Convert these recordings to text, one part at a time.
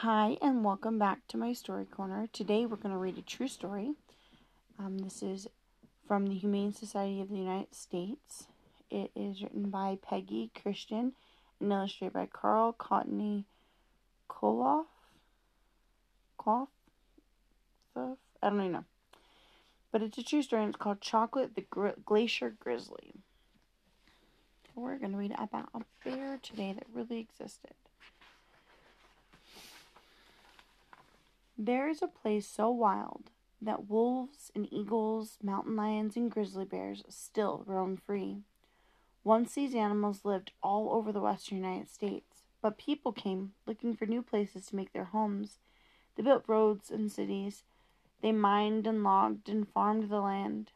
Hi, and welcome back to my story corner. Today we're going to read a true story. Um, this is from the Humane Society of the United States. It is written by Peggy Christian and illustrated by Carl Cottony Koloff. Cloth? I don't even know. But it's a true story and it's called Chocolate the Gr- Glacier Grizzly. We're going to read about a bear today that really existed. There is a place so wild that wolves and eagles, mountain lions, and grizzly bears still roam free. Once these animals lived all over the western United States, but people came looking for new places to make their homes. They built roads and cities. They mined and logged and farmed the land.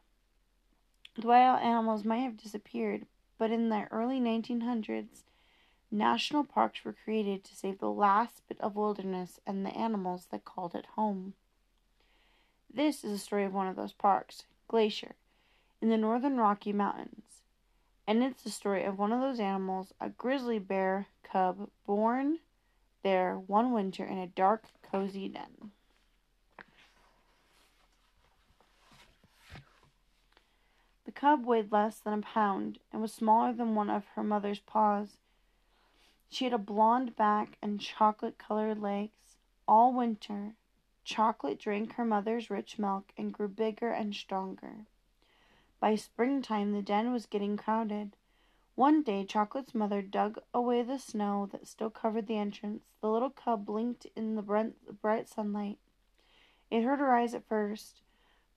The wild animals might have disappeared, but in the early 1900s, National parks were created to save the last bit of wilderness and the animals that called it home. This is a story of one of those parks, Glacier, in the northern Rocky Mountains. And it's the story of one of those animals, a grizzly bear cub born there one winter in a dark, cozy den. The cub weighed less than a pound and was smaller than one of her mother's paws. She had a blonde back and chocolate colored legs. All winter, Chocolate drank her mother's rich milk and grew bigger and stronger. By springtime, the den was getting crowded. One day, Chocolate's mother dug away the snow that still covered the entrance. The little cub blinked in the bright sunlight. It hurt her eyes at first,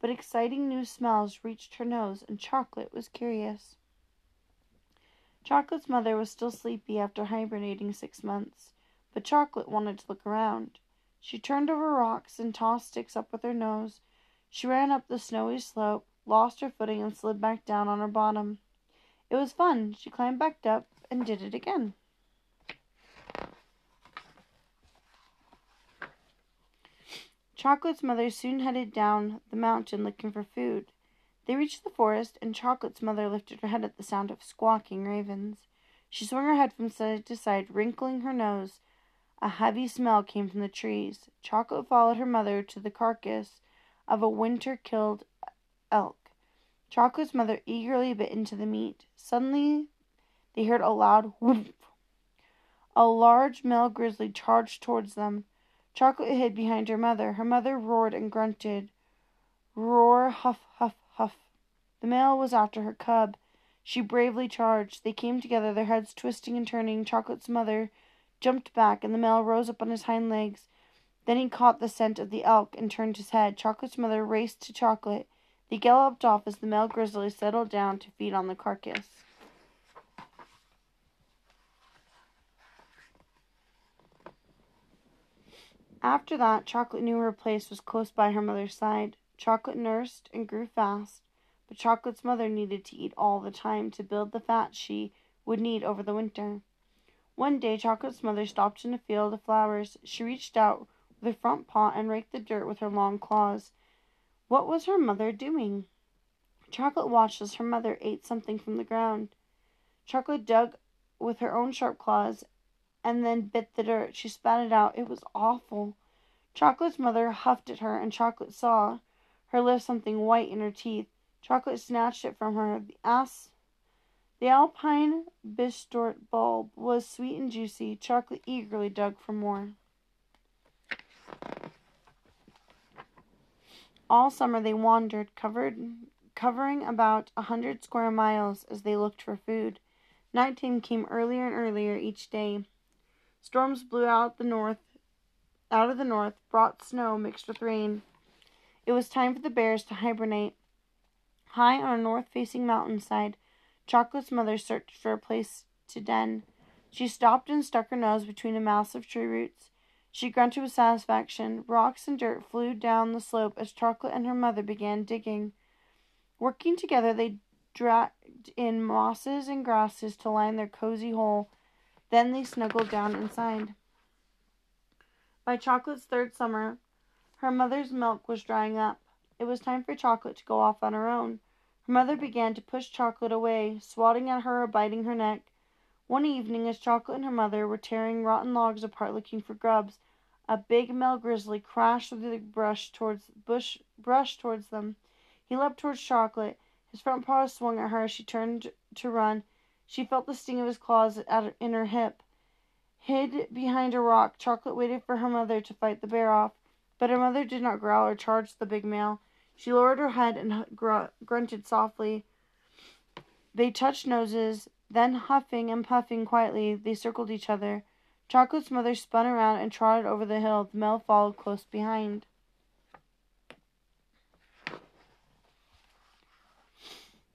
but exciting new smells reached her nose, and Chocolate was curious. Chocolate's mother was still sleepy after hibernating six months, but Chocolate wanted to look around. She turned over rocks and tossed sticks up with her nose. She ran up the snowy slope, lost her footing, and slid back down on her bottom. It was fun. She climbed back up and did it again. Chocolate's mother soon headed down the mountain looking for food. They reached the forest, and Chocolate's mother lifted her head at the sound of squawking ravens. She swung her head from side to side, wrinkling her nose. A heavy smell came from the trees. Chocolate followed her mother to the carcass of a winter killed elk. Chocolate's mother eagerly bit into the meat. Suddenly, they heard a loud whoop. A large male grizzly charged towards them. Chocolate hid behind her mother. Her mother roared and grunted. Roar, huff, huff, huff. The male was after her cub. She bravely charged. They came together, their heads twisting and turning. Chocolate's mother jumped back, and the male rose up on his hind legs. Then he caught the scent of the elk and turned his head. Chocolate's mother raced to Chocolate. They galloped off as the male grizzly settled down to feed on the carcass. After that, Chocolate knew her place was close by her mother's side. Chocolate nursed and grew fast, but Chocolate's mother needed to eat all the time to build the fat she would need over the winter. One day, Chocolate's mother stopped in a field of flowers. She reached out with her front paw and raked the dirt with her long claws. What was her mother doing? Chocolate watched as her mother ate something from the ground. Chocolate dug with her own sharp claws and then bit the dirt. She spat it out. It was awful. Chocolate's mother huffed at her, and Chocolate saw her lift something white in her teeth. Chocolate snatched it from her. The ass the alpine bistort bulb was sweet and juicy. Chocolate eagerly dug for more. All summer they wandered, covered, covering about a hundred square miles as they looked for food. Nighttime came earlier and earlier each day. Storms blew out the north, out of the north, brought snow mixed with rain. It was time for the bears to hibernate. High on a north-facing mountainside, Chocolate's mother searched for a place to den. She stopped and stuck her nose between a mass of tree roots. She grunted with satisfaction. Rocks and dirt flew down the slope as Chocolate and her mother began digging. Working together, they dragged in mosses and grasses to line their cozy hole. Then they snuggled down inside. By Chocolate's third summer, her mother's milk was drying up. It was time for Chocolate to go off on her own. Her mother began to push Chocolate away, swatting at her or biting her neck. One evening, as Chocolate and her mother were tearing rotten logs apart looking for grubs, A big male grizzly crashed through the brush towards bush brush towards them. He leaped towards Chocolate. His front paws swung at her as she turned to run. She felt the sting of his claws at, in her hip. Hid behind a rock, Chocolate waited for her mother to fight the bear off, but her mother did not growl or charge the big male. She lowered her head and gr- grunted softly. They touched noses, then, huffing and puffing quietly, they circled each other. Chocolate's mother spun around and trotted over the hill. The male followed close behind.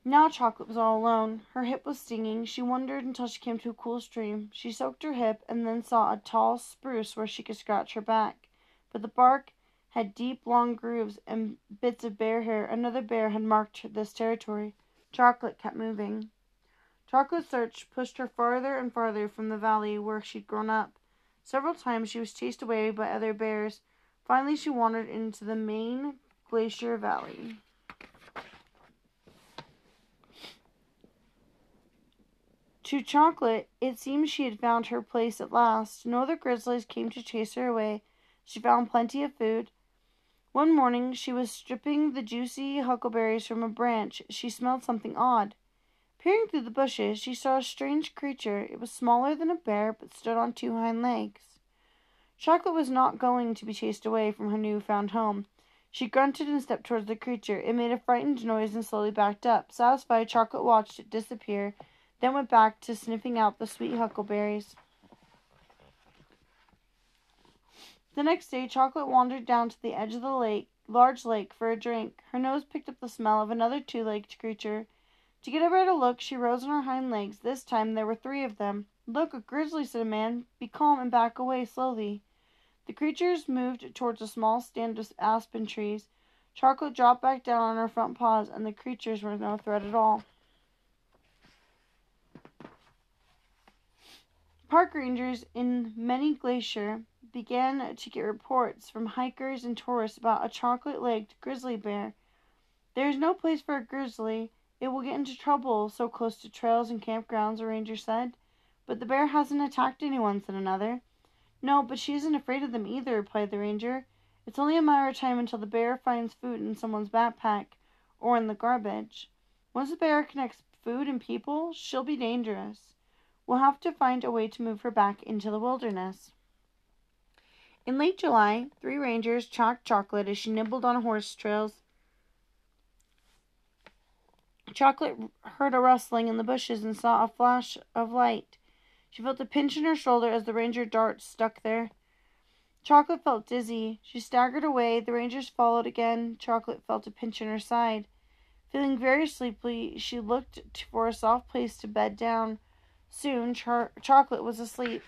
Now Chocolate was all alone. Her hip was stinging. She wondered until she came to a cool stream. She soaked her hip and then saw a tall spruce where she could scratch her back. But the bark had deep, long grooves and bits of bear hair. Another bear had marked this territory. Chocolate kept moving. Chocolate's search pushed her farther and farther from the valley where she'd grown up. Several times she was chased away by other bears. Finally, she wandered into the Many Glacier valley. To Chocolate, it seemed she had found her place at last. No other grizzlies came to chase her away. She found plenty of food. One morning she was stripping the juicy huckleberries from a branch. She smelled something odd. Peering through the bushes, she saw a strange creature. It was smaller than a bear, but stood on two hind legs. Chocolate was not going to be chased away from her new found home. She grunted and stepped towards the creature. It made a frightened noise and slowly backed up. Satisfied, Chocolate watched it disappear then went back to sniffing out the sweet huckleberries. The next day, Chocolate wandered down to the edge of the lake, large lake, for a drink. Her nose picked up the smell of another two legged creature. To get a better look, she rose on her hind legs. This time there were three of them. Look, a grizzly, said a man. Be calm and back away slowly. The creatures moved towards a small stand of aspen trees. Chocolate dropped back down on her front paws, and the creatures were no threat at all. Park rangers in Many Glacier began to get reports from hikers and tourists about a chocolate legged grizzly bear. There is no place for a grizzly. It will get into trouble so close to trails and campgrounds, a ranger said. But the bear hasn't attacked anyone, said another. No, but she isn't afraid of them either, replied the ranger. It's only a matter of time until the bear finds food in someone's backpack or in the garbage. Once the bear connects food and people, she'll be dangerous. We'll have to find a way to move her back into the wilderness. In late July, three rangers tracked Chocolate as she nibbled on horsetails. Chocolate heard a rustling in the bushes and saw a flash of light. She felt a pinch in her shoulder as the ranger dart stuck there. Chocolate felt dizzy. She staggered away. The rangers followed again. Chocolate felt a pinch in her side. Feeling very sleepy, she looked for a soft place to bed down. Soon, Char- Chocolate was asleep.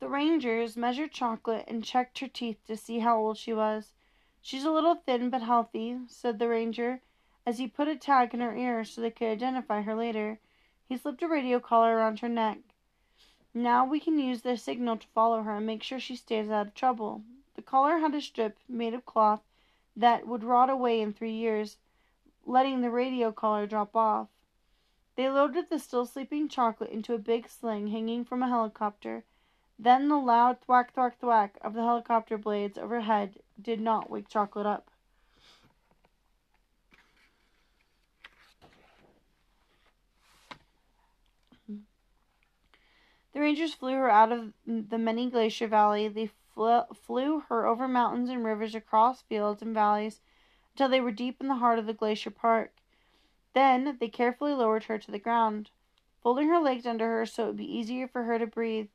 The Rangers measured Chocolate and checked her teeth to see how old she was. She's a little thin but healthy, said the Ranger, as he put a tag in her ear so they could identify her later. He slipped a radio collar around her neck. Now we can use their signal to follow her and make sure she stays out of trouble. The collar had a strip made of cloth that would rot away in three years letting the radio collar drop off. They loaded the still sleeping chocolate into a big sling hanging from a helicopter. Then the loud thwack thwack thwack of the helicopter blades overhead did not wake chocolate up. The Rangers flew her out of the many glacier valley. They flew her over mountains and rivers, across fields and valleys, until they were deep in the heart of the glacier park. Then they carefully lowered her to the ground, folding her legs under her so it would be easier for her to breathe.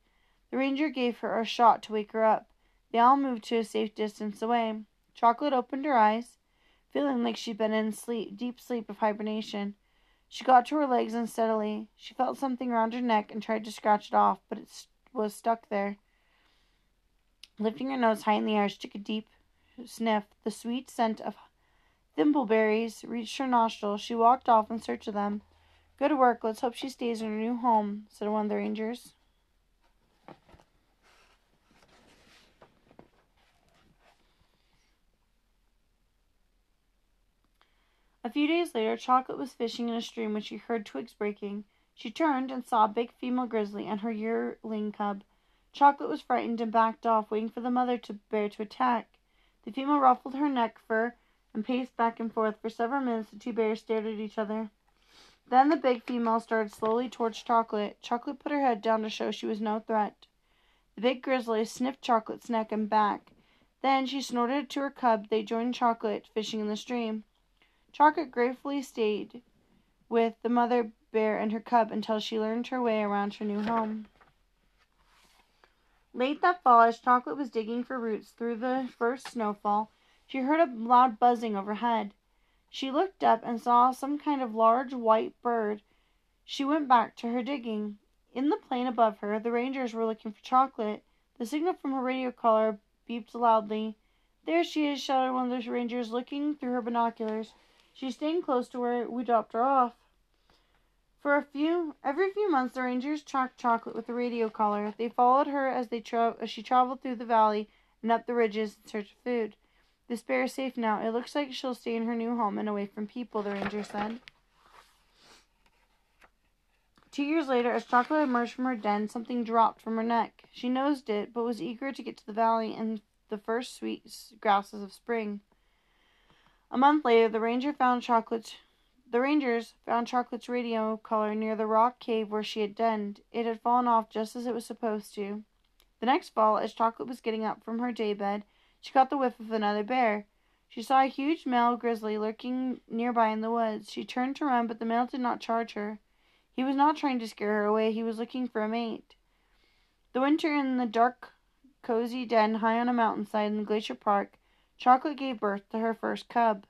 The ranger gave her a shot to wake her up. They all moved to a safe distance away. Chocolate opened her eyes, feeling like she'd been in sleep, deep sleep of hibernation. She got to her legs unsteadily. She felt something around her neck and tried to scratch it off, but it was stuck there. Lifting her nose high in the air, she took a deep sniff. The sweet scent of Thimbleberries reached her nostrils. She walked off in search of them. Good work. Let's hope she stays in her new home, said one of the rangers. A few days later, Chocolate was fishing in a stream when she heard twigs breaking. She turned and saw a big female grizzly and her yearling cub. Chocolate was frightened and backed off, waiting for the mother to bear to attack. The female ruffled her neck fur and paced back and forth. For several minutes the two bears stared at each other. Then the big female started slowly towards Chocolate. Chocolate put her head down to show she was no threat. The big grizzly sniffed Chocolate's neck and back. Then she snorted to her cub. They joined Chocolate fishing in the stream. Chocolate gratefully stayed with the mother bear and her cub until she learned her way around her new home. Late that fall, as Chocolate was digging for roots through the first snowfall, she heard a loud buzzing overhead. She looked up and saw some kind of large white bird. She went back to her digging. In the plane above her, the rangers were looking for Chocolate. The signal from her radio collar beeped loudly. There she is, shouted one of the rangers, looking through her binoculars. She's staying close to where we dropped her off. For a few, every few months, the rangers tracked Chocolate with a radio collar. They followed her as they tra- as she traveled through the valley and up the ridges in search of food. This bear is safe now. It looks like she'll stay in her new home and away from people, the ranger said. Two years later, as Chocolate emerged from her den, something dropped from her neck. She nosed it, but was eager to get to the valley and the first sweet grasses of spring. A month later, the ranger found Chocolate. The rangers found Chocolate's radio collar near the rock cave where she had denned. It had fallen off just as it was supposed to. The next fall, as Chocolate was getting up from her daybed, she caught the whiff of another bear. She saw a huge male grizzly lurking nearby in the woods. She turned to run, but the male did not charge her. He was not trying to scare her away, he was looking for a mate. The winter in the dark, cozy den high on a mountainside in the glacier park, Chocolate gave birth to her first cub.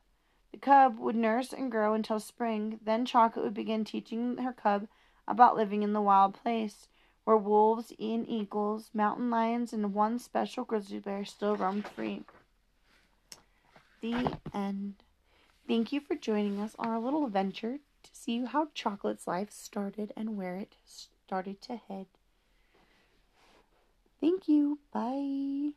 The cub would nurse and grow until spring. Then Chocolate would begin teaching her cub about living in the wild place where wolves and eagles, mountain lions, and one special grizzly bear still roamed free. The end. Thank you for joining us on our little adventure to see how Chocolate's life started and where it started to head. Thank you. Bye.